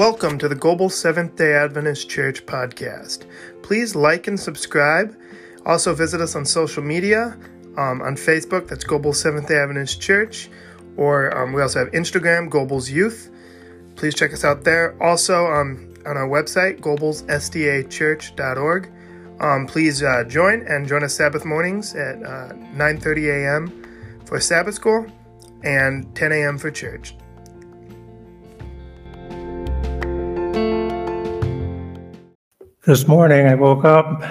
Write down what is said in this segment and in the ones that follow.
Welcome to the Global Seventh day Adventist Church podcast. Please like and subscribe. Also, visit us on social media um, on Facebook, that's Global Seventh day Adventist Church, or um, we also have Instagram, Global's Youth. Please check us out there. Also, um, on our website, globalsdachurch.org. Um, please uh, join and join us Sabbath mornings at uh, 9:30 a.m. for Sabbath school and 10 a.m. for church. This morning I woke up.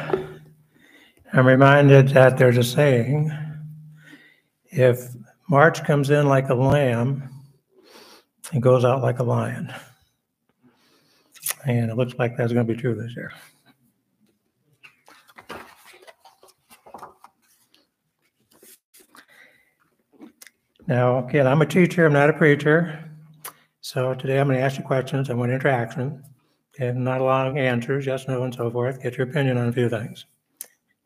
I'm reminded that there's a saying if March comes in like a lamb, it goes out like a lion. And it looks like that's going to be true this year. Now, again, I'm a teacher, I'm not a preacher. So today I'm going to ask you questions. I want interaction and not long answers, yes, no, and so forth. Get your opinion on a few things.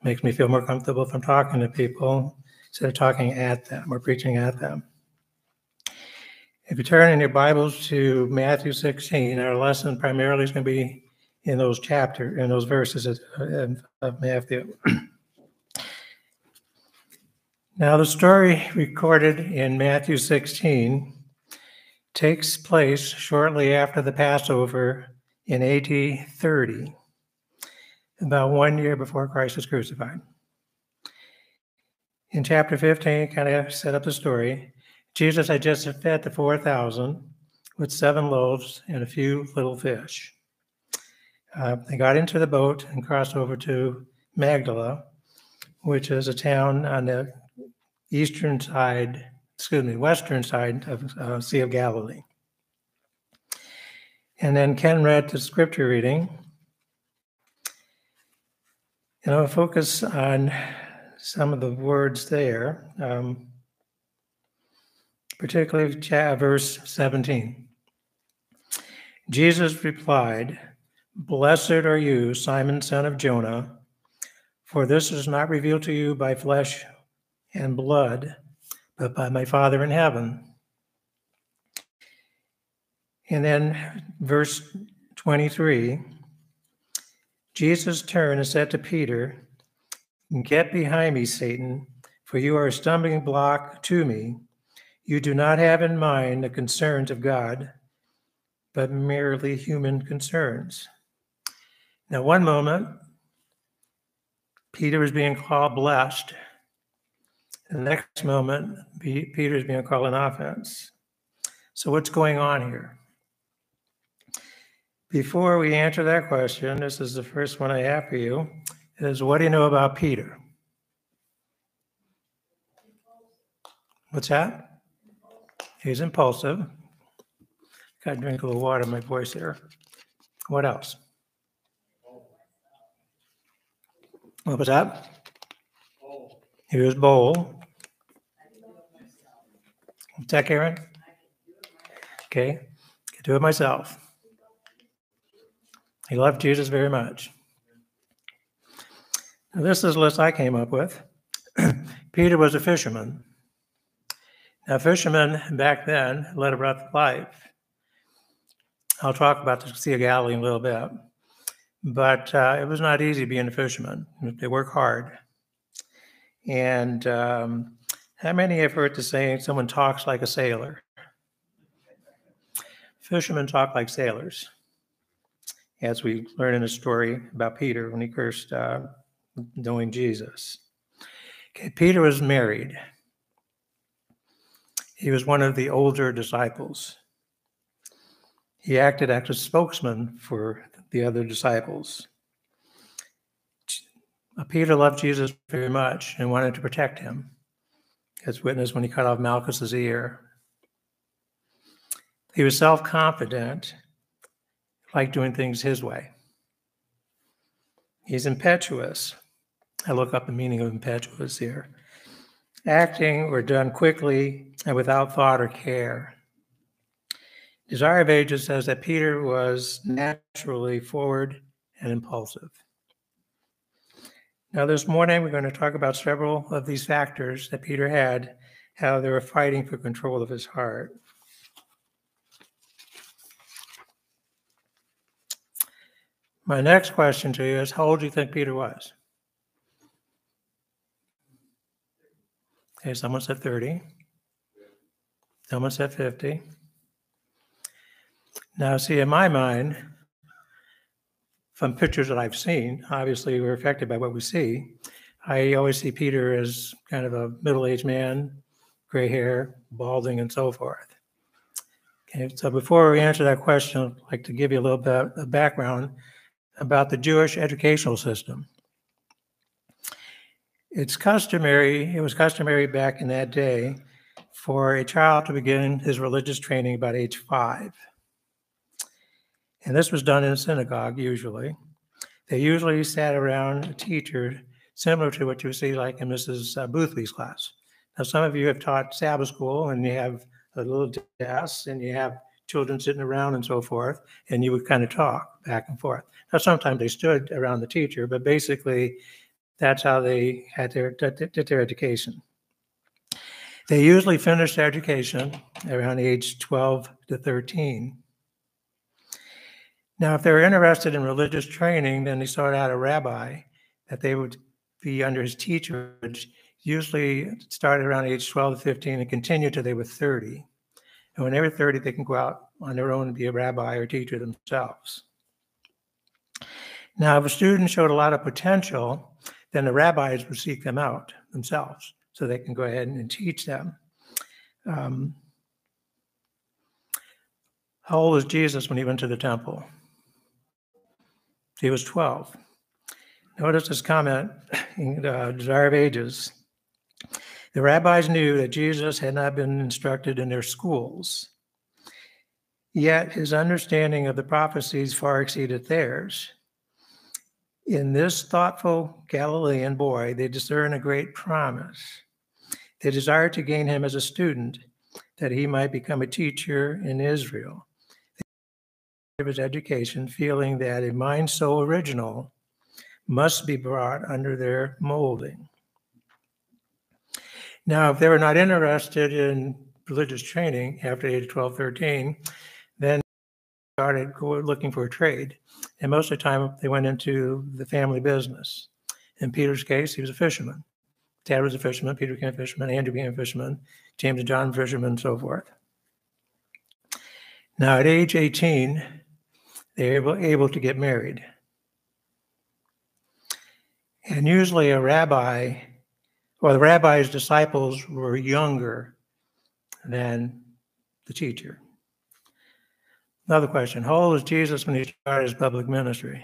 Makes me feel more comfortable from talking to people instead of talking at them or preaching at them. If you turn in your Bibles to Matthew 16, our lesson primarily is going to be in those chapters, in those verses of, of Matthew. now, the story recorded in Matthew 16 takes place shortly after the Passover in AD 30, about one year before Christ was crucified. In chapter 15, kind of set up the story. Jesus had just fed the 4,000 with seven loaves and a few little fish. Uh, they got into the boat and crossed over to Magdala, which is a town on the eastern side, excuse me, western side of uh, Sea of Galilee. And then Ken read the scripture reading. And I'll focus on some of the words there, um, particularly verse 17. Jesus replied, Blessed are you, Simon, son of Jonah, for this is not revealed to you by flesh and blood, but by my Father in heaven. And then verse 23 Jesus turned and said to Peter, Get behind me, Satan, for you are a stumbling block to me. You do not have in mind the concerns of God, but merely human concerns. Now, one moment, Peter is being called blessed. The next moment, Peter is being called an offense. So, what's going on here? Before we answer that question, this is the first one I have for you, is what do you know about Peter? What's that? He's impulsive. Got to drink a little water, my voice here. What else? What was that? He was bold. What's that, Karen? Okay, can do it myself. He loved Jesus very much. Now, this is a list I came up with. Peter was a fisherman. Now, fishermen back then led a rough life. I'll talk about the Sea of Galilee in a little bit. But uh, it was not easy being a fisherman. They work hard. And um, how many have heard the saying, someone talks like a sailor? Fishermen talk like sailors as we learn in the story about Peter when he cursed uh, knowing Jesus. Okay, Peter was married. He was one of the older disciples. He acted as a spokesman for the other disciples. Peter loved Jesus very much and wanted to protect him, as witnessed when he cut off Malchus's ear. He was self confident like doing things his way. He's impetuous. I look up the meaning of impetuous here. Acting or done quickly and without thought or care. Desire of Ages says that Peter was naturally forward and impulsive. Now, this morning, we're going to talk about several of these factors that Peter had, how they were fighting for control of his heart. My next question to you is how old do you think Peter was? Okay, someone said 30. Someone said 50. Now, see, in my mind, from pictures that I've seen, obviously we're affected by what we see. I always see Peter as kind of a middle aged man, gray hair, balding, and so forth. Okay, so before we answer that question, I'd like to give you a little bit of background about the Jewish educational system. It's customary, it was customary back in that day for a child to begin his religious training about age five. And this was done in a synagogue usually. They usually sat around a teacher similar to what you see like in Mrs. Uh, Boothby's class. Now, some of you have taught Sabbath school and you have a little desk and you have children sitting around and so forth, and you would kind of talk back and forth. Now, sometimes they stood around the teacher, but basically, that's how they had their, did their education. They usually finished their education around age 12 to 13. Now, if they were interested in religious training, then they sought out a rabbi that they would be under his teachers, usually started around age 12 to 15 and continued till they were 30. And when they were 30, they can go out on their own and be a rabbi or teacher themselves. Now, if a student showed a lot of potential, then the rabbis would seek them out themselves so they can go ahead and teach them. Um, how old was Jesus when he went to the temple? He was 12. Notice this comment in the Desire of Ages. The rabbis knew that Jesus had not been instructed in their schools, yet his understanding of the prophecies far exceeded theirs. In this thoughtful Galilean boy, they discern a great promise. They desire to gain him as a student, that he might become a teacher in Israel. Of his education, feeling that a mind so original must be brought under their molding. Now, if they were not interested in religious training after age 12, 13, then started looking for a trade. And most of the time, they went into the family business. In Peter's case, he was a fisherman. Dad was a fisherman, Peter became a fisherman, Andrew became a fisherman, James and John fishermen, and so forth. Now, at age 18, they were able to get married. And usually, a rabbi or the rabbi's disciples were younger than the teacher. Another question How old was Jesus when he started his public ministry?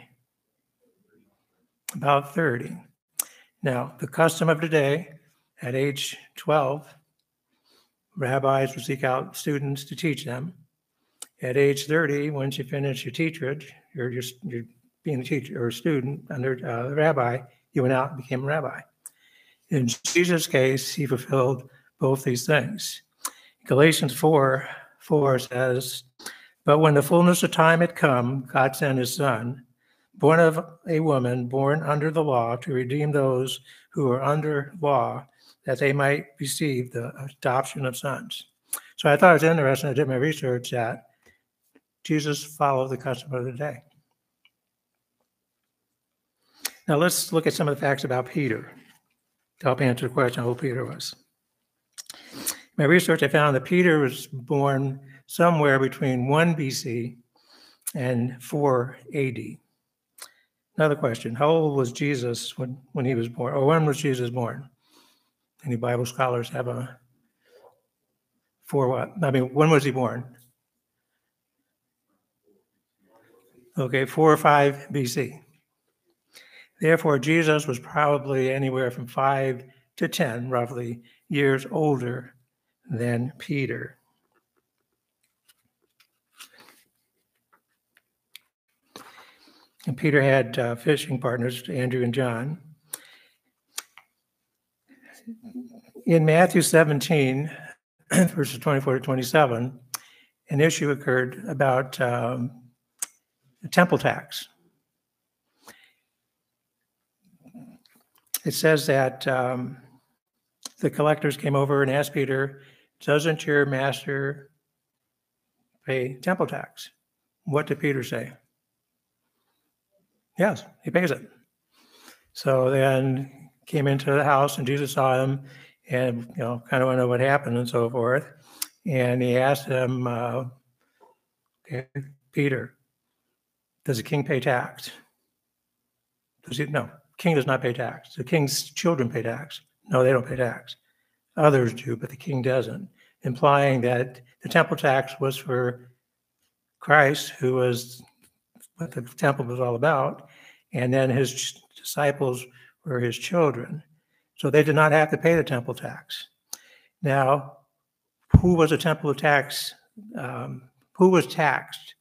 About 30. Now, the custom of today, at age 12, rabbis would seek out students to teach them. At age 30, once you finish your teacherage, you're just you're being a teacher or a student under uh, a rabbi, you went out and became a rabbi. In Jesus' case, he fulfilled both these things. Galatians 4 4 says, But when the fullness of time had come, God sent his son, born of a woman, born under the law, to redeem those who are under law, that they might receive the adoption of sons. So I thought it was interesting. I did my research that Jesus followed the custom of the day. Now let's look at some of the facts about Peter to help answer the question who Peter was. In my research, I found that Peter was born somewhere between 1 BC and 4 AD. Another question How old was Jesus when, when he was born? Or when was Jesus born? Any Bible scholars have a for what? I mean, when was he born? Okay, 4 or 5 BC. Therefore, Jesus was probably anywhere from five to 10, roughly, years older than Peter. And Peter had uh, fishing partners, Andrew and John. In Matthew 17, verses 24 to 27, an issue occurred about um, temple tax. it says that um, the collectors came over and asked Peter, Doesn't your master pay temple tax? What did Peter say? Yes, he pays it. So then came into the house and Jesus saw him and, you know, kind of know what happened and so forth. And he asked him, uh, Peter, does the king pay tax? Does he? No, king does not pay tax. The king's children pay tax. No, they don't pay tax. Others do, but the king doesn't, implying that the temple tax was for Christ, who was what the temple was all about, and then his disciples were his children. So they did not have to pay the temple tax. Now, who was a temple tax? Um, who was taxed?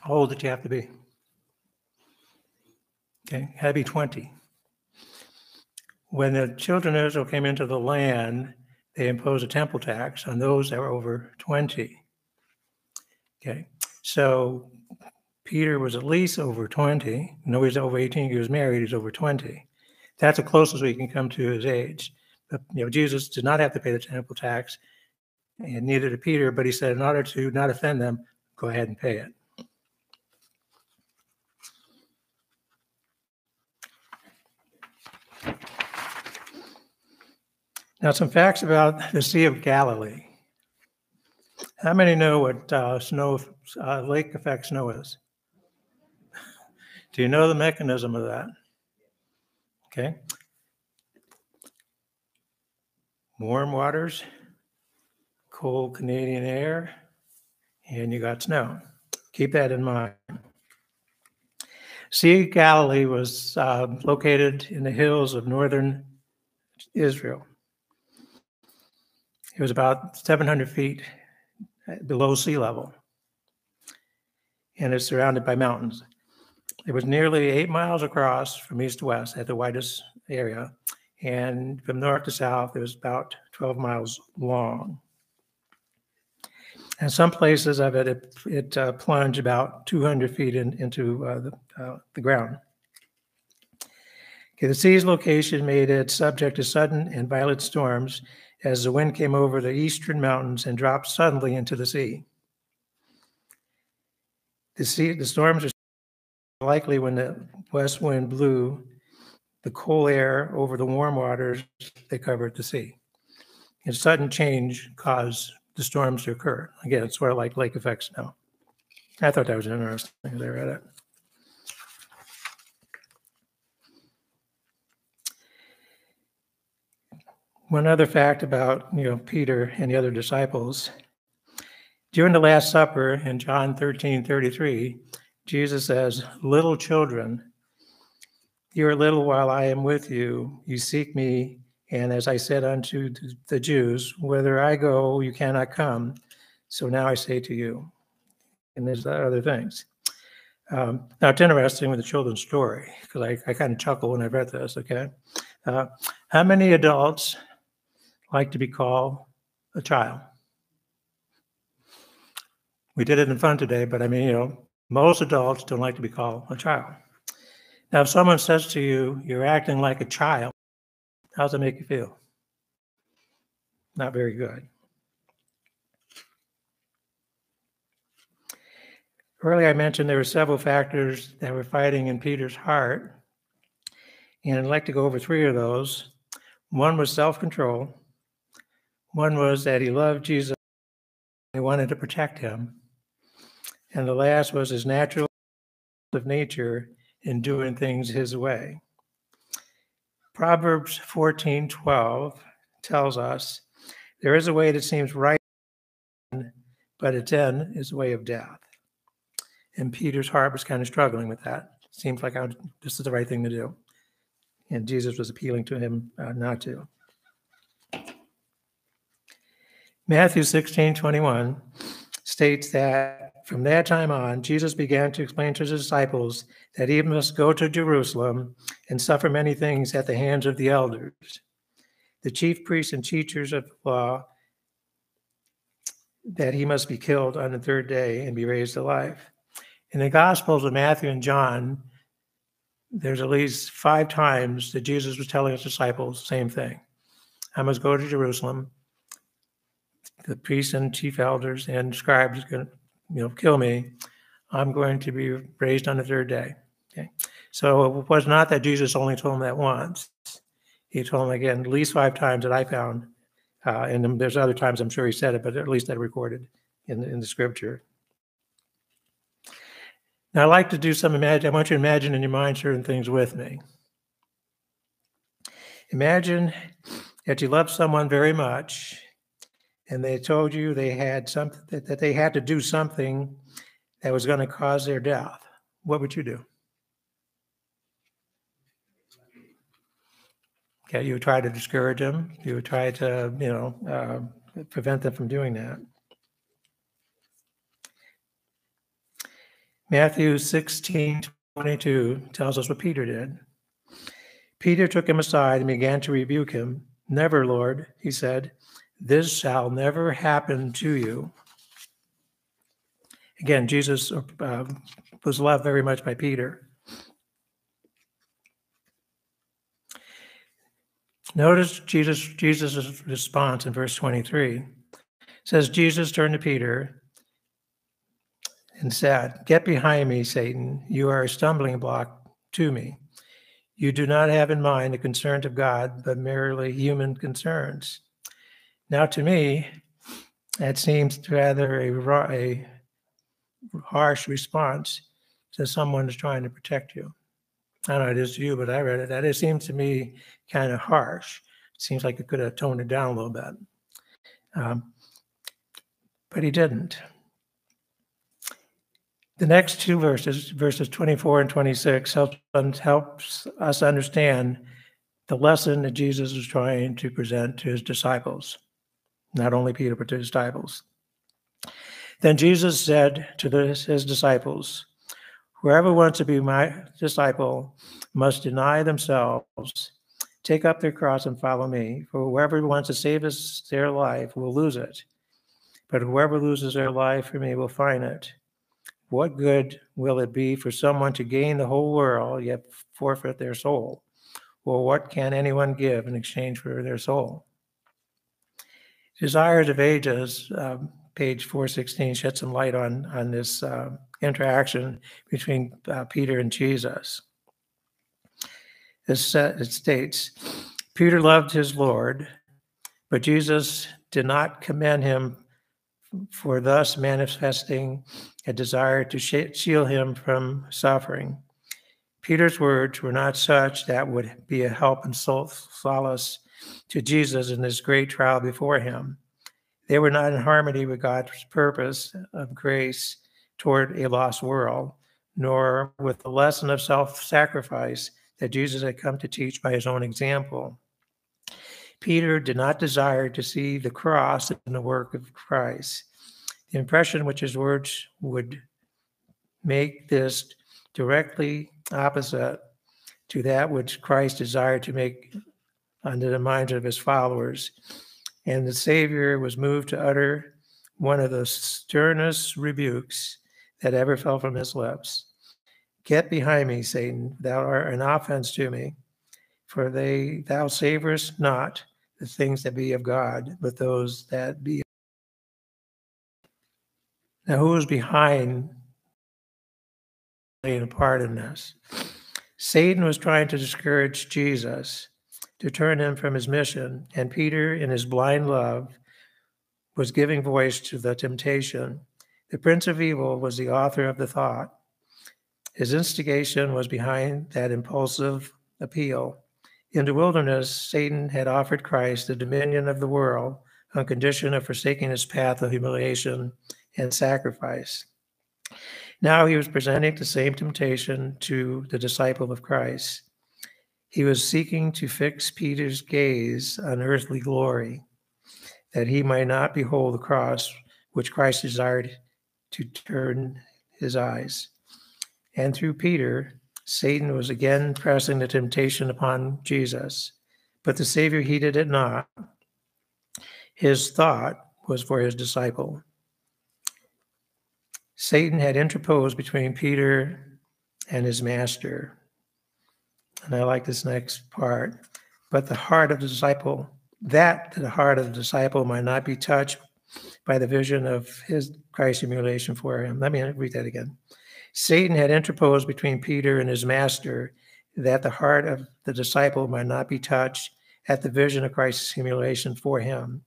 How old did you have to be? Okay, had to be 20. When the children of Israel came into the land, they imposed a temple tax on those that were over 20. Okay, so Peter was at least over 20. No, he's over 18. He was married. He's over 20. That's the closest we can come to his age. But, you know, Jesus did not have to pay the temple tax, and neither did Peter. But he said, in order to not offend them, go ahead and pay it. Now, some facts about the Sea of Galilee. How many know what uh, snow uh, lake effect snow is? Do you know the mechanism of that? Okay. Warm waters, cold Canadian air, and you got snow. Keep that in mind. Sea of Galilee was uh, located in the hills of northern Israel. It was about 700 feet below sea level, and is surrounded by mountains. It was nearly eight miles across from east to west at the widest area, and from north to south, it was about 12 miles long. And some places of it, it, it uh, plunged about 200 feet in, into uh, the, uh, the ground. Okay, the sea's location made it subject to sudden and violent storms as the wind came over the eastern mountains and dropped suddenly into the sea. The, sea, the storms are likely when the west wind blew the cool air over the warm waters that covered the sea. And sudden change caused the storms to occur. Again, it's sort of like lake effects snow. I thought that was interesting as I read it. One other fact about you know Peter and the other disciples. During the Last Supper in John 13, 33, Jesus says, Little children, you are little while I am with you. You seek me, and as I said unto the Jews, whither I go, you cannot come. So now I say to you. And there's other things. Um, now it's interesting with the children's story because I, I kind of chuckle when I read this. Okay, uh, how many adults like to be called a child. We did it in fun today, but I mean, you know, most adults don't like to be called a child. Now, if someone says to you, you're acting like a child, how does it make you feel? Not very good. Earlier, I mentioned there were several factors that were fighting in Peter's heart, and I'd like to go over three of those. One was self control, one was that he loved Jesus, he wanted to protect him. And the last was his natural of nature in doing things his way. Proverbs 14 12 tells us there is a way that seems right, but its end is the way of death. And Peter's heart was kind of struggling with that. Seems like I, this is the right thing to do. And Jesus was appealing to him uh, not to. Matthew 16 21 states that from that time on, Jesus began to explain to his disciples that he must go to Jerusalem and suffer many things at the hands of the elders, the chief priests and teachers of the law, that he must be killed on the third day and be raised alive. In the Gospels of Matthew and John, there's at least five times that Jesus was telling his disciples the same thing. I must go to Jerusalem, the priests and chief elders and scribes going to you know kill me I'm going to be raised on the third day. Okay. So it was not that Jesus only told him that once. He told him again at least five times that I found. Uh, and there's other times I'm sure he said it, but at least that recorded in, in the scripture. Now, I like to do some imagine. I want you to imagine in your mind certain things with me. Imagine that you love someone very much, and they told you they had something that that they had to do something that was going to cause their death. What would you do? Okay, you would try to discourage them. You would try to, you know, uh, prevent them from doing that. Matthew 16, 22 tells us what Peter did. Peter took him aside and began to rebuke him. Never, Lord, he said, this shall never happen to you. Again, Jesus uh, was loved very much by Peter. Notice Jesus Jesus' response in verse 23. It says Jesus turned to Peter and said, Get behind me, Satan. You are a stumbling block to me. You do not have in mind the concerns of God, but merely human concerns. Now, to me, that seems rather a, a harsh response to someone who's trying to protect you. I don't know it is to you, but I read it. That it seems to me kind of harsh. It seems like it could have toned it down a little bit. Um, but he didn't. The next two verses, verses 24 and 26, helps, helps us understand the lesson that Jesus is trying to present to his disciples, not only Peter, but to his disciples. Then Jesus said to his disciples, Whoever wants to be my disciple must deny themselves, take up their cross, and follow me. For whoever wants to save his, their life will lose it, but whoever loses their life for me will find it. What good will it be for someone to gain the whole world yet forfeit their soul? Or what can anyone give in exchange for their soul? Desires of Ages, um, page 416, shed some light on, on this uh, interaction between uh, Peter and Jesus. This, uh, it states Peter loved his Lord, but Jesus did not commend him for thus manifesting a desire to shield him from suffering. Peter's words were not such that would be a help and solace to Jesus in this great trial before him. They were not in harmony with God's purpose of grace toward a lost world, nor with the lesson of self sacrifice that Jesus had come to teach by his own example. Peter did not desire to see the cross in the work of Christ. The impression which his words would make this directly opposite to that which Christ desired to make under the minds of his followers. And the Savior was moved to utter one of the sternest rebukes that ever fell from his lips. Get behind me, Satan, thou art an offense to me, for they thou savorest not the things that be of God, but those that be. Now, who is behind playing a part in this? Satan was trying to discourage Jesus, to turn him from his mission, and Peter, in his blind love, was giving voice to the temptation. The prince of evil was the author of the thought. His instigation was behind that impulsive appeal. In the wilderness, Satan had offered Christ the dominion of the world on condition of forsaking his path of humiliation and sacrifice. Now he was presenting the same temptation to the disciple of Christ. He was seeking to fix Peter's gaze on earthly glory, that he might not behold the cross which Christ desired to turn his eyes. And through Peter, Satan was again pressing the temptation upon Jesus, but the Savior heeded it not. His thought was for his disciple. Satan had interposed between Peter and his master. And I like this next part. But the heart of the disciple, that the heart of the disciple might not be touched by the vision of his Christ's humiliation for him. Let me read that again. Satan had interposed between Peter and his master that the heart of the disciple might not be touched at the vision of Christ's humiliation for him.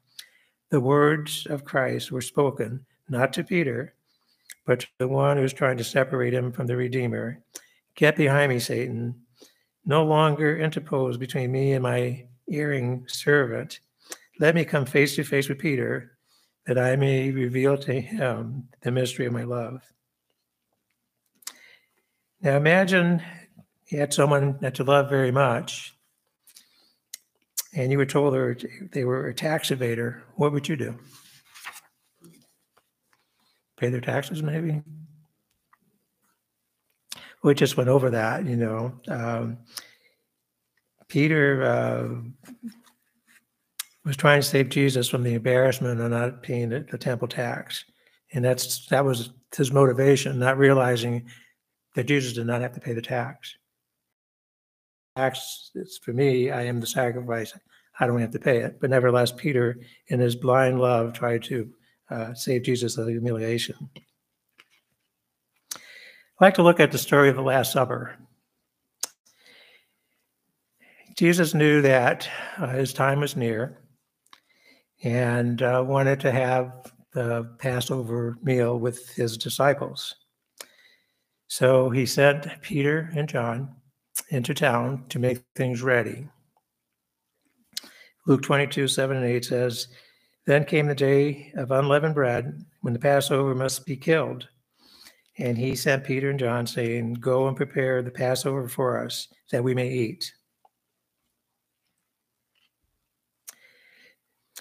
The words of Christ were spoken not to Peter, but to the one who was trying to separate him from the Redeemer. Get behind me, Satan. No longer interpose between me and my erring servant. Let me come face to face with Peter, that I may reveal to him the mystery of my love. Now imagine you had someone that you love very much, and you were told they were, a tax evader. What would you do? Pay their taxes, maybe? We just went over that, you know. Um, Peter uh, was trying to save Jesus from the embarrassment of not paying the, the temple tax, and that's that was his motivation, not realizing that Jesus did not have to pay the tax. Tax, it's for me, I am the sacrifice. I don't have to pay it. But nevertheless, Peter, in his blind love, tried to uh, save Jesus of the humiliation. I'd like to look at the story of the Last Supper. Jesus knew that uh, his time was near and uh, wanted to have the Passover meal with his disciples. So he sent Peter and John into town to make things ready. Luke 22, 7 and 8 says, Then came the day of unleavened bread when the Passover must be killed. And he sent Peter and John, saying, Go and prepare the Passover for us, that we may eat.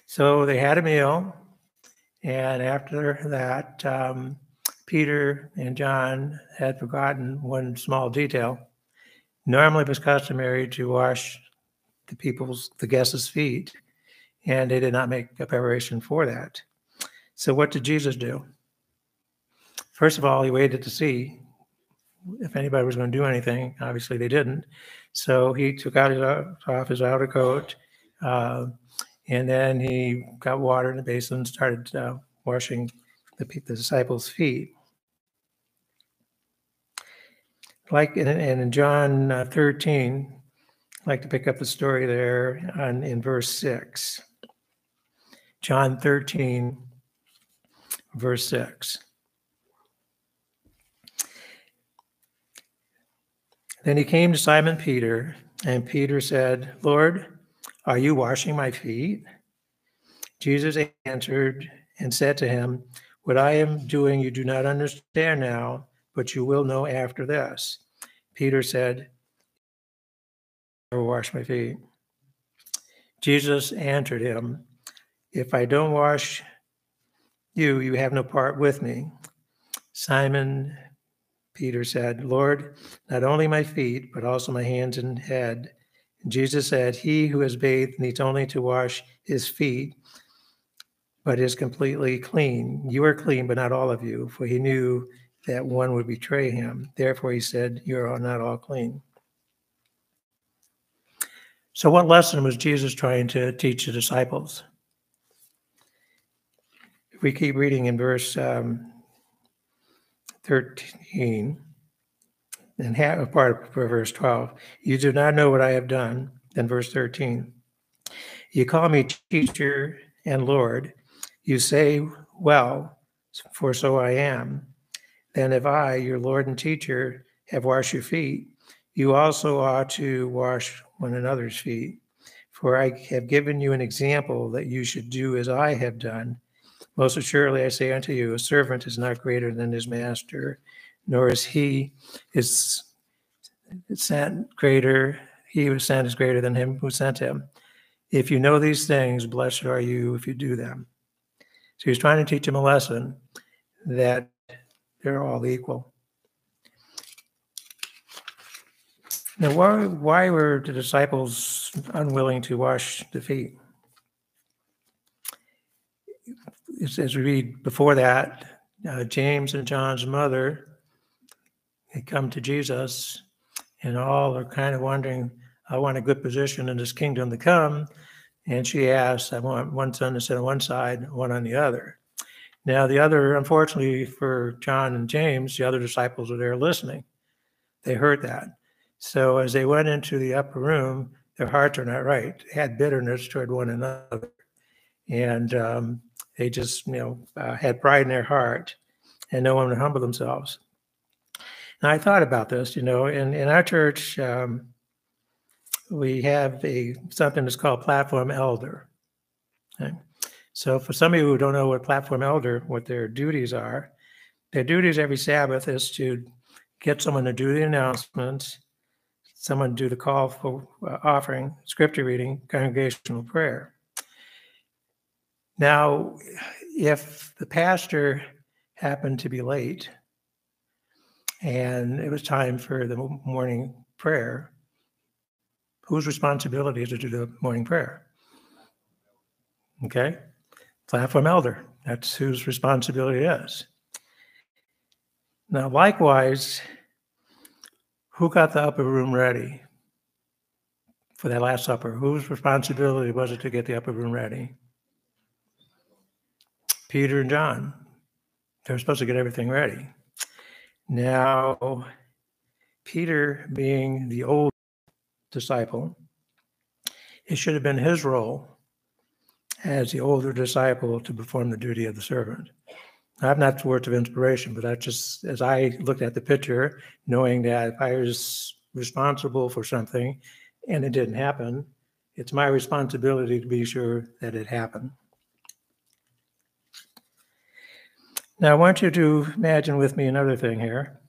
So they had a meal. And after that, um, Peter and John had forgotten one small detail. Normally, it was customary to wash the people's, the guests' feet, and they did not make a preparation for that. So, what did Jesus do? First of all, he waited to see if anybody was going to do anything. Obviously, they didn't. So he took out his off his outer coat, uh, and then he got water in the basin and started uh, washing the, the disciples' feet like in, and in John uh, 13, I'd like to pick up the story there on, in verse 6. John 13, verse 6. Then he came to Simon Peter, and Peter said, Lord, are you washing my feet? Jesus answered and said to him, What I am doing you do not understand now but you will know after this. Peter said, I Never wash my feet. Jesus answered him, If I don't wash you, you have no part with me. Simon Peter said, Lord, not only my feet, but also my hands and head. And Jesus said, He who has bathed needs only to wash his feet, but is completely clean. You are clean, but not all of you, for he knew that one would betray him. Therefore, he said, You're not all clean. So, what lesson was Jesus trying to teach the disciples? If we keep reading in verse um, 13 and half, a part of verse 12, you do not know what I have done. Then, verse 13, you call me teacher and Lord. You say, Well, for so I am. Then, if I, your Lord and teacher, have washed your feet, you also ought to wash one another's feet. For I have given you an example that you should do as I have done. Most assuredly, I say unto you, a servant is not greater than his master, nor is he is sent greater. He who sent is greater than him who sent him. If you know these things, blessed are you if you do them. So he's trying to teach him a lesson that they're all equal. Now, why, why were the disciples unwilling to wash the feet? As we read before that, uh, James and John's mother had come to Jesus, and all are kind of wondering, I want a good position in this kingdom to come. And she asks, I want one son to sit on one side, one on the other. Now, the other, unfortunately for John and James, the other disciples were there listening. They heard that. So as they went into the upper room, their hearts are not right. They had bitterness toward one another. And um, they just, you know, uh, had pride in their heart and no one to humble themselves. And I thought about this, you know, in, in our church, um, we have a something that's called platform elder. Okay? So for some of you who don't know what platform elder, what their duties are, their duties every Sabbath is to get someone to do the announcements, someone do the call for uh, offering, scripture reading, congregational prayer. Now, if the pastor happened to be late and it was time for the morning prayer, whose responsibility is to do the morning prayer? Okay, platform elder. That's whose responsibility it is. Now, likewise, who got the upper room ready for that Last Supper? Whose responsibility was it to get the upper room ready? Peter and John. They were supposed to get everything ready. Now, Peter, being the old disciple, it should have been his role as the older disciple to perform the duty of the servant. I have not words of inspiration, but that's just as I looked at the picture, knowing that if I was responsible for something and it didn't happen, it's my responsibility to be sure that it happened. Now, I want you to imagine with me another thing here.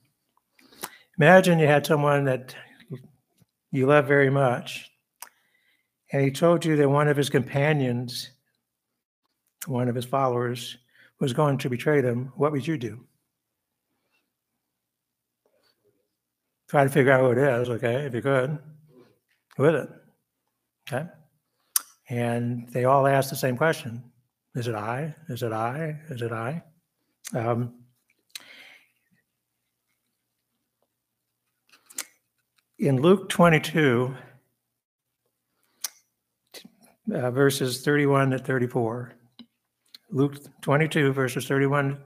Imagine you had someone that you love very much, and he told you that one of his companions, one of his followers, was going to betray them. What would you do? Try to figure out who it is, okay, if you could. Who is it? Okay. And they all ask the same question Is it I? Is it I? Is it I? Um, in Luke 22, uh, verses 31 to 34, Luke 22, verses 31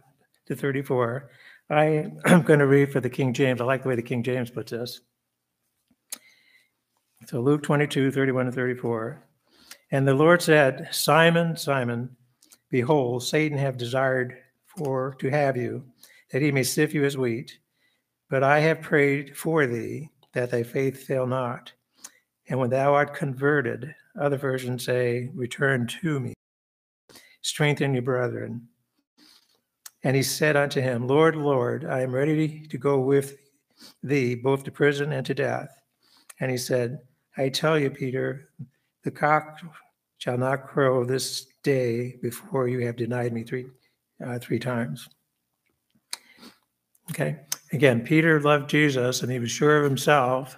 to 34, I am going to read for the King James. I like the way the King James puts this. So Luke 22, 31 to 34. And the Lord said, Simon, Simon, behold, Satan have desired for to have you, that he may sift you as wheat. But I have prayed for thee, that thy faith fail not. And when thou art converted, other versions say, return to me. Strengthen your brethren. And he said unto him, Lord, Lord, I am ready to go with thee both to prison and to death. And he said, I tell you, Peter, the cock shall not crow this day before you have denied me three uh, three times. Okay. Again, Peter loved Jesus and he was sure of himself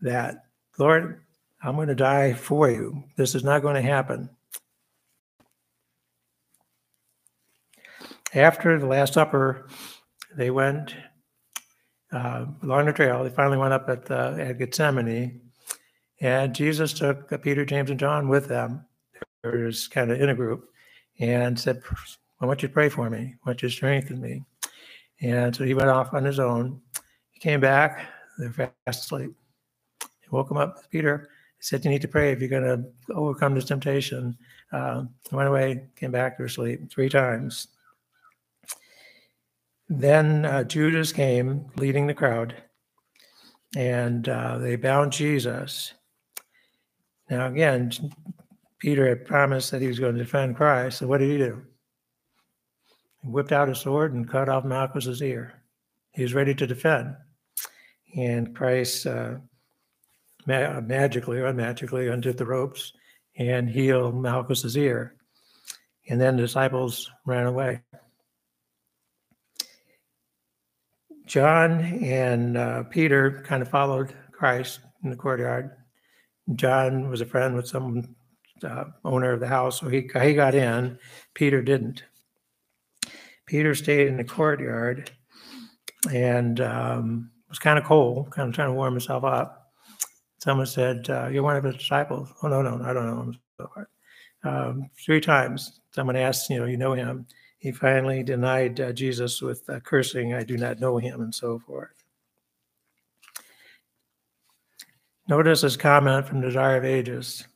that, Lord, I'm going to die for you. This is not going to happen. After the Last Supper, they went uh, along the trail. They finally went up at, the, at Gethsemane, and Jesus took Peter, James, and John with them. They were just kind of in a group, and said, I want you to pray for me. I want you to strengthen me. And so he went off on his own. He came back. They're fast asleep. He woke him up. Peter said, You need to pray if you're going to overcome this temptation. Uh, went away, came back to sleep three times. Then uh, Judas came leading the crowd, and uh, they bound Jesus. Now, again, Peter had promised that he was going to defend Christ. So, what did he do? Whipped out his sword and cut off Malchus's ear. He was ready to defend. And Christ uh, ma- magically or unmagically undid the ropes and healed Malchus's ear. And then the disciples ran away. John and uh, Peter kind of followed Christ in the courtyard. John was a friend with some uh, owner of the house, so he, he got in. Peter didn't. Peter stayed in the courtyard and um, it was kind of cold, kind of trying to warm himself up. Someone said, uh, You're one of his disciples. Oh, no, no, I don't know him. Um, three times, someone asked, You know, you know him? he finally denied uh, Jesus with uh, cursing, I do not know him, and so forth. Notice his comment from the Desire of Ages.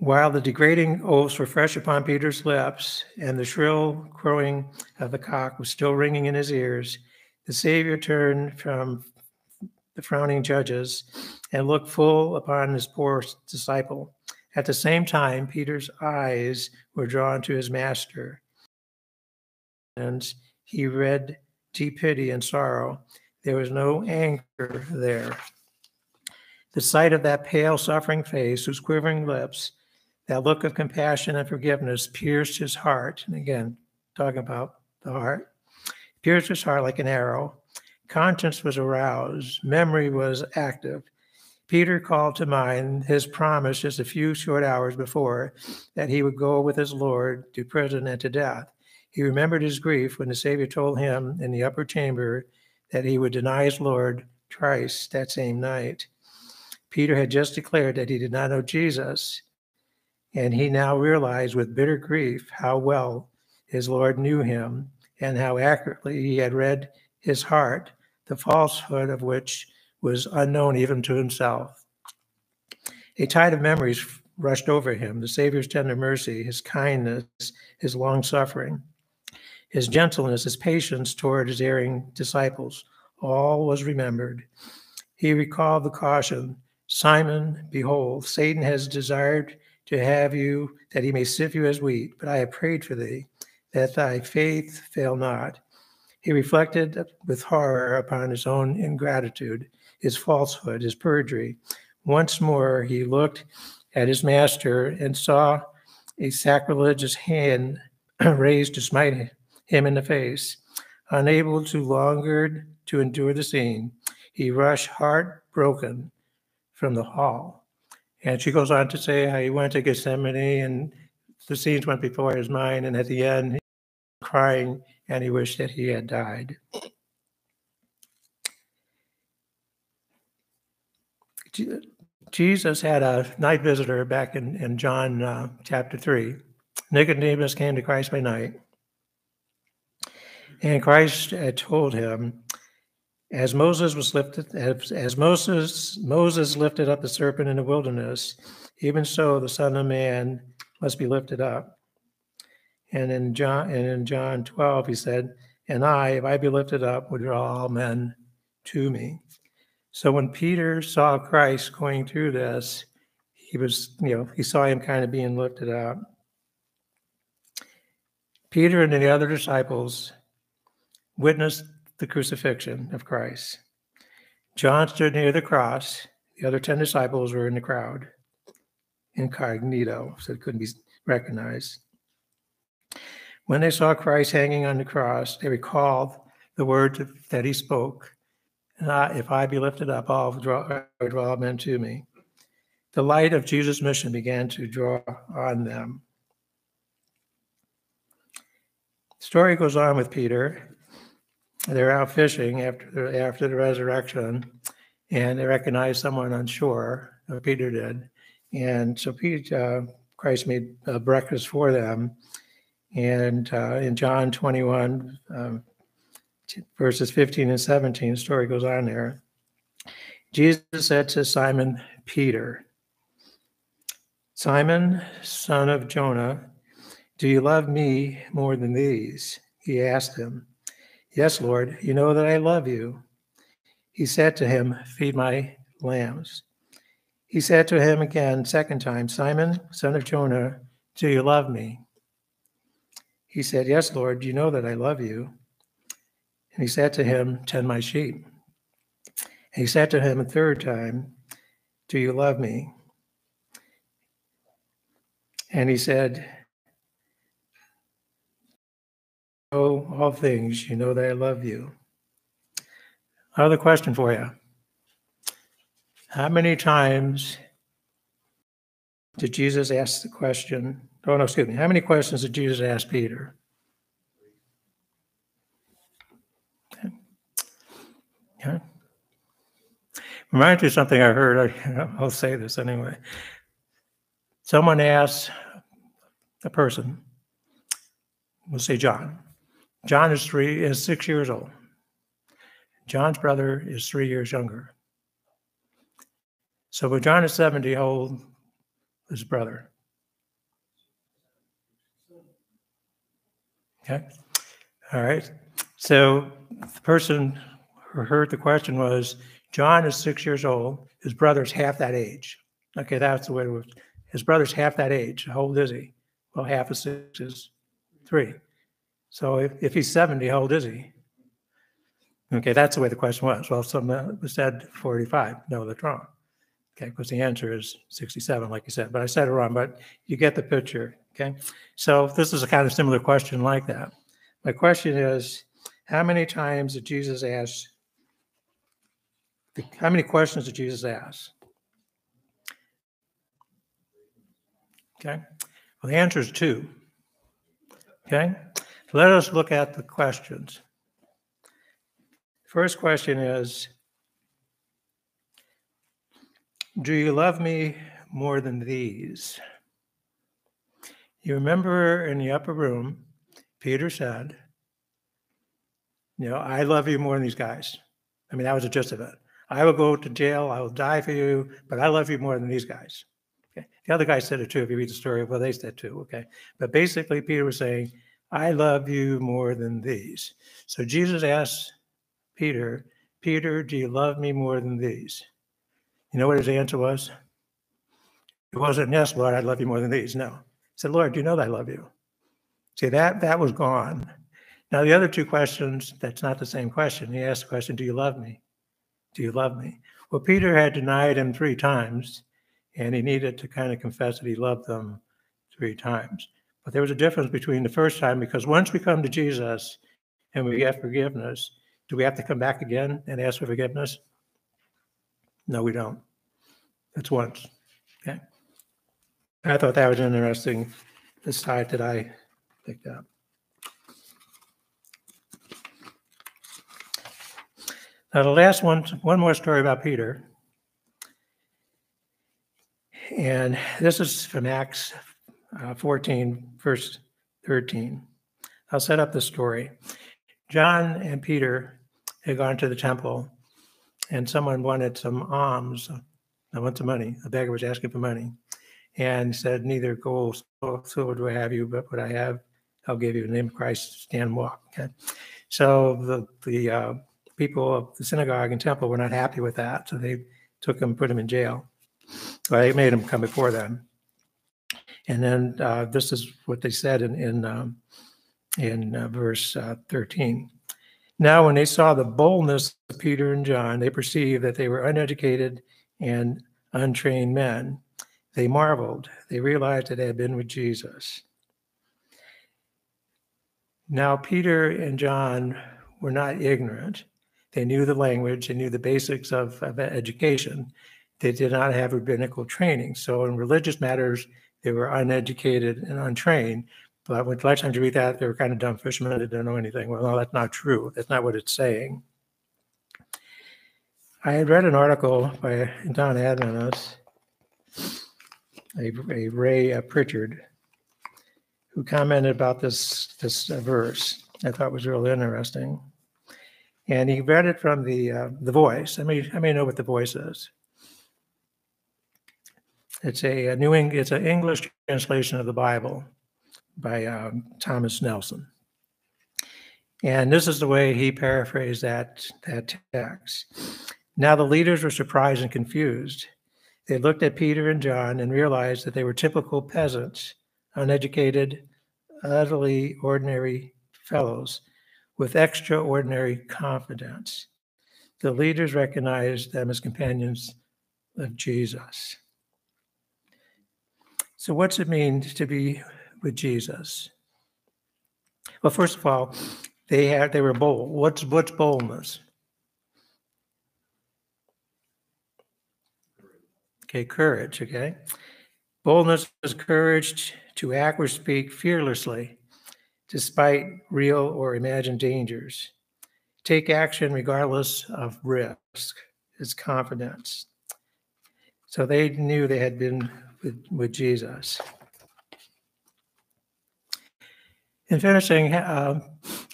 While the degrading oaths were fresh upon Peter's lips and the shrill crowing of the cock was still ringing in his ears, the Savior turned from the frowning judges and looked full upon his poor disciple. At the same time, Peter's eyes were drawn to his master, and he read deep pity and sorrow. There was no anger there. The sight of that pale, suffering face, whose quivering lips, that look of compassion and forgiveness pierced his heart. And again, talking about the heart, pierced his heart like an arrow. Conscience was aroused, memory was active. Peter called to mind his promise just a few short hours before that he would go with his Lord to prison and to death. He remembered his grief when the Savior told him in the upper chamber that he would deny his Lord twice that same night. Peter had just declared that he did not know Jesus, and he now realized with bitter grief how well his Lord knew him and how accurately he had read his heart, the falsehood of which was unknown even to himself. A tide of memories rushed over him the Savior's tender mercy, his kindness, his long suffering, his gentleness, his patience toward his erring disciples. All was remembered. He recalled the caution Simon, behold, Satan has desired to have you that he may sift you as wheat, but I have prayed for thee that thy faith fail not. He reflected with horror upon his own ingratitude his falsehood, his perjury. Once more, he looked at his master and saw a sacrilegious hand raised to smite him in the face. Unable to longer to endure the scene, he rushed heartbroken from the hall. And she goes on to say how he went to Gethsemane and the scenes went before his mind, and at the end, crying, and he wished that he had died. Jesus had a night visitor back in, in John uh, chapter 3. Nicodemus came to Christ by night. And Christ had told him, as Moses was lifted, as, as Moses Moses lifted up the serpent in the wilderness, even so the Son of Man must be lifted up. And in John and in John 12, he said, And I, if I be lifted up, would draw all men to me. So when Peter saw Christ going through this, he was, you know, he saw him kind of being lifted up. Peter and the other disciples witnessed the crucifixion of Christ. John stood near the cross. The other 10 disciples were in the crowd, incognito, so it couldn't be recognized. When they saw Christ hanging on the cross, they recalled the words that he spoke and I, if I be lifted up, I'll draw, draw men to me. The light of Jesus' mission began to draw on them. The story goes on with Peter. They're out fishing after the, after the resurrection, and they recognize someone on shore. Uh, Peter did, and so Peter, uh, Christ made breakfast for them. And uh, in John 21, um, verses 15 and 17, the story goes on there. Jesus said to Simon Peter, Simon, son of Jonah, do you love me more than these? He asked him. Yes, Lord, you know that I love you. He said to him, Feed my lambs. He said to him again, second time, Simon, son of Jonah, do you love me? He said, Yes, Lord, you know that I love you. And he said to him, Tend my sheep. And he said to him a third time, Do you love me? And he said, Oh, all things, you know that I love you. Another question for you. How many times did Jesus ask the question? Oh, no, excuse me. How many questions did Jesus ask Peter? Yeah. Reminds me of something I heard. I, will say this anyway. Someone asked a person. We'll say John. John is three is six years old. John's brother is three years younger. So when John is 70, how old his brother? Okay. All right. So the person who heard the question was John is six years old. His brother's half that age. Okay, that's the way it was. His brother's half that age. How old is he? Well, half of six is three. So if, if he's 70, how old is he? Okay, that's the way the question was. Well, someone uh, said 45. No, that's wrong. Okay, because the answer is 67, like you said. But I said it wrong, but you get the picture. Okay, so this is a kind of similar question like that. My question is how many times did Jesus ask? How many questions did Jesus ask? Okay, well, the answer is two. Okay, let us look at the questions. First question is Do you love me more than these? You remember in the upper room, Peter said, You know, I love you more than these guys. I mean, that was the gist of it. I will go to jail, I will die for you, but I love you more than these guys. Okay. The other guy said it too. If you read the story, well, they said too. Okay. But basically, Peter was saying, I love you more than these. So Jesus asked Peter, Peter, do you love me more than these? You know what his answer was? It wasn't, yes, Lord, I love you more than these. No. He said, Lord, do you know that I love you? See, that that was gone. Now, the other two questions, that's not the same question. He asked the question, Do you love me? Do you love me? Well, Peter had denied him three times, and he needed to kind of confess that he loved them three times. But there was a difference between the first time because once we come to Jesus and we get forgiveness, do we have to come back again and ask for forgiveness? No, we don't. That's once. Okay. I thought that was interesting, the side that I picked up. Now, the last one, one more story about Peter. And this is from Acts uh, 14, verse 13. I'll set up the story. John and Peter had gone to the temple, and someone wanted some alms. I want some money. A beggar was asking for money, and said, "Neither gold or silver do I have you, but what I have, I'll give you. In the name of Christ, stand and walk." Okay. So the the uh, people of the synagogue and temple were not happy with that, so they took him, put him in jail. So they made him come before them. And then uh, this is what they said in in, um, in uh, verse uh, 13. Now, when they saw the boldness of Peter and John, they perceived that they were uneducated and untrained men. They marveled. They realized that they had been with Jesus. Now, Peter and John were not ignorant. They knew the language, they knew the basics of, of education. They did not have rabbinical training. So, in religious matters, they were uneducated and untrained. But when a times you read that, they were kind of dumb fishermen that didn't know anything. Well, no, that's not true. That's not what it's saying. I had read an article by Don Admanis, a, a Ray uh, Pritchard, who commented about this this verse. I thought was really interesting, and he read it from the uh, the Voice. I mean, I may know what the Voice is. It's a, a New Eng, it's an English translation of the Bible by um, Thomas Nelson. And this is the way he paraphrased that, that text. Now the leaders were surprised and confused. They looked at Peter and John and realized that they were typical peasants, uneducated, utterly ordinary fellows with extraordinary confidence. The leaders recognized them as companions of Jesus. So, what's it mean to be with Jesus? Well, first of all, they had they were bold. What's what's boldness? Okay, courage. Okay, boldness is courage to act or speak fearlessly, despite real or imagined dangers. Take action regardless of risk. Is confidence. So they knew they had been with, with Jesus. In finishing, uh,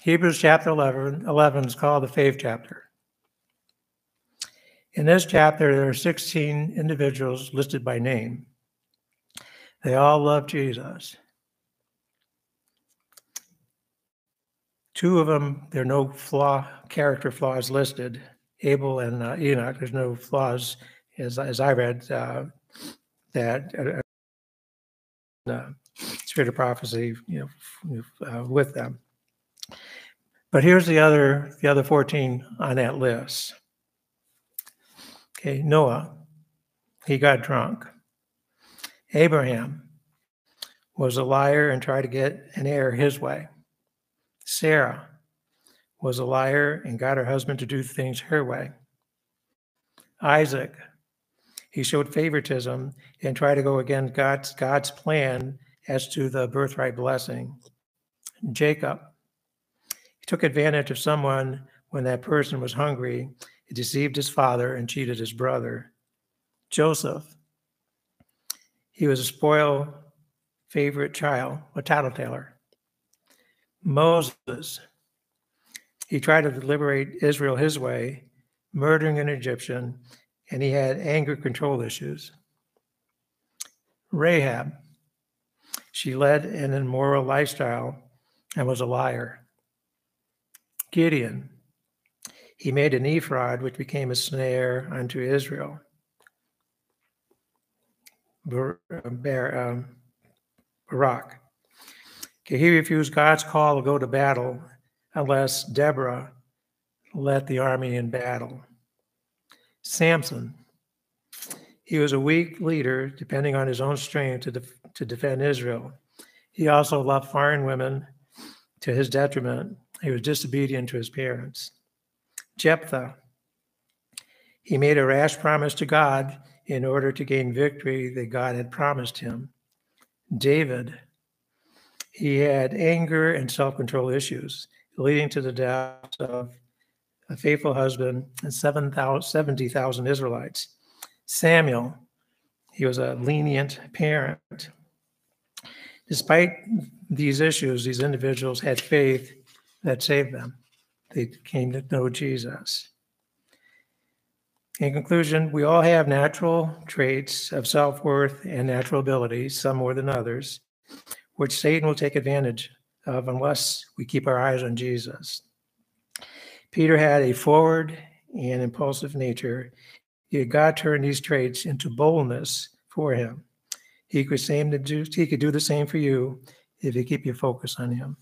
Hebrews chapter 11, 11 is called the faith chapter. In this chapter, there are 16 individuals listed by name. They all love Jesus. Two of them, there are no flaw, character flaws listed. Abel and uh, Enoch, there's no flaws, as, as I read, uh, that uh, uh spirit of prophecy, you know, uh, with them. But here's the other, the other 14 on that list. Okay, Noah, he got drunk. Abraham was a liar and tried to get an heir his way. Sarah was a liar and got her husband to do things her way. Isaac, he showed favoritism and tried to go against God's, God's plan as to the birthright blessing. Jacob, he took advantage of someone when that person was hungry. He deceived his father and cheated his brother. Joseph, he was a spoiled favorite child, a tattletailer. Moses, he tried to liberate Israel his way, murdering an Egyptian, and he had anger control issues. Rahab, she led an immoral lifestyle and was a liar. Gideon, he made an ephod which became a snare unto Israel. Bar- um, Barak, he refused God's call to go to battle unless Deborah led the army in battle. Samson, he was a weak leader, depending on his own strength to, def- to defend Israel. He also loved foreign women to his detriment. He was disobedient to his parents. Jephthah, he made a rash promise to God in order to gain victory that God had promised him. David, he had anger and self control issues, leading to the death of a faithful husband and 70,000 Israelites. Samuel, he was a lenient parent. Despite these issues, these individuals had faith that saved them. They came to know Jesus. In conclusion, we all have natural traits of self worth and natural abilities, some more than others which Satan will take advantage of unless we keep our eyes on Jesus. Peter had a forward and impulsive nature, yet God turned these traits into boldness for him. He could, same to do, he could do the same for you if you keep your focus on him.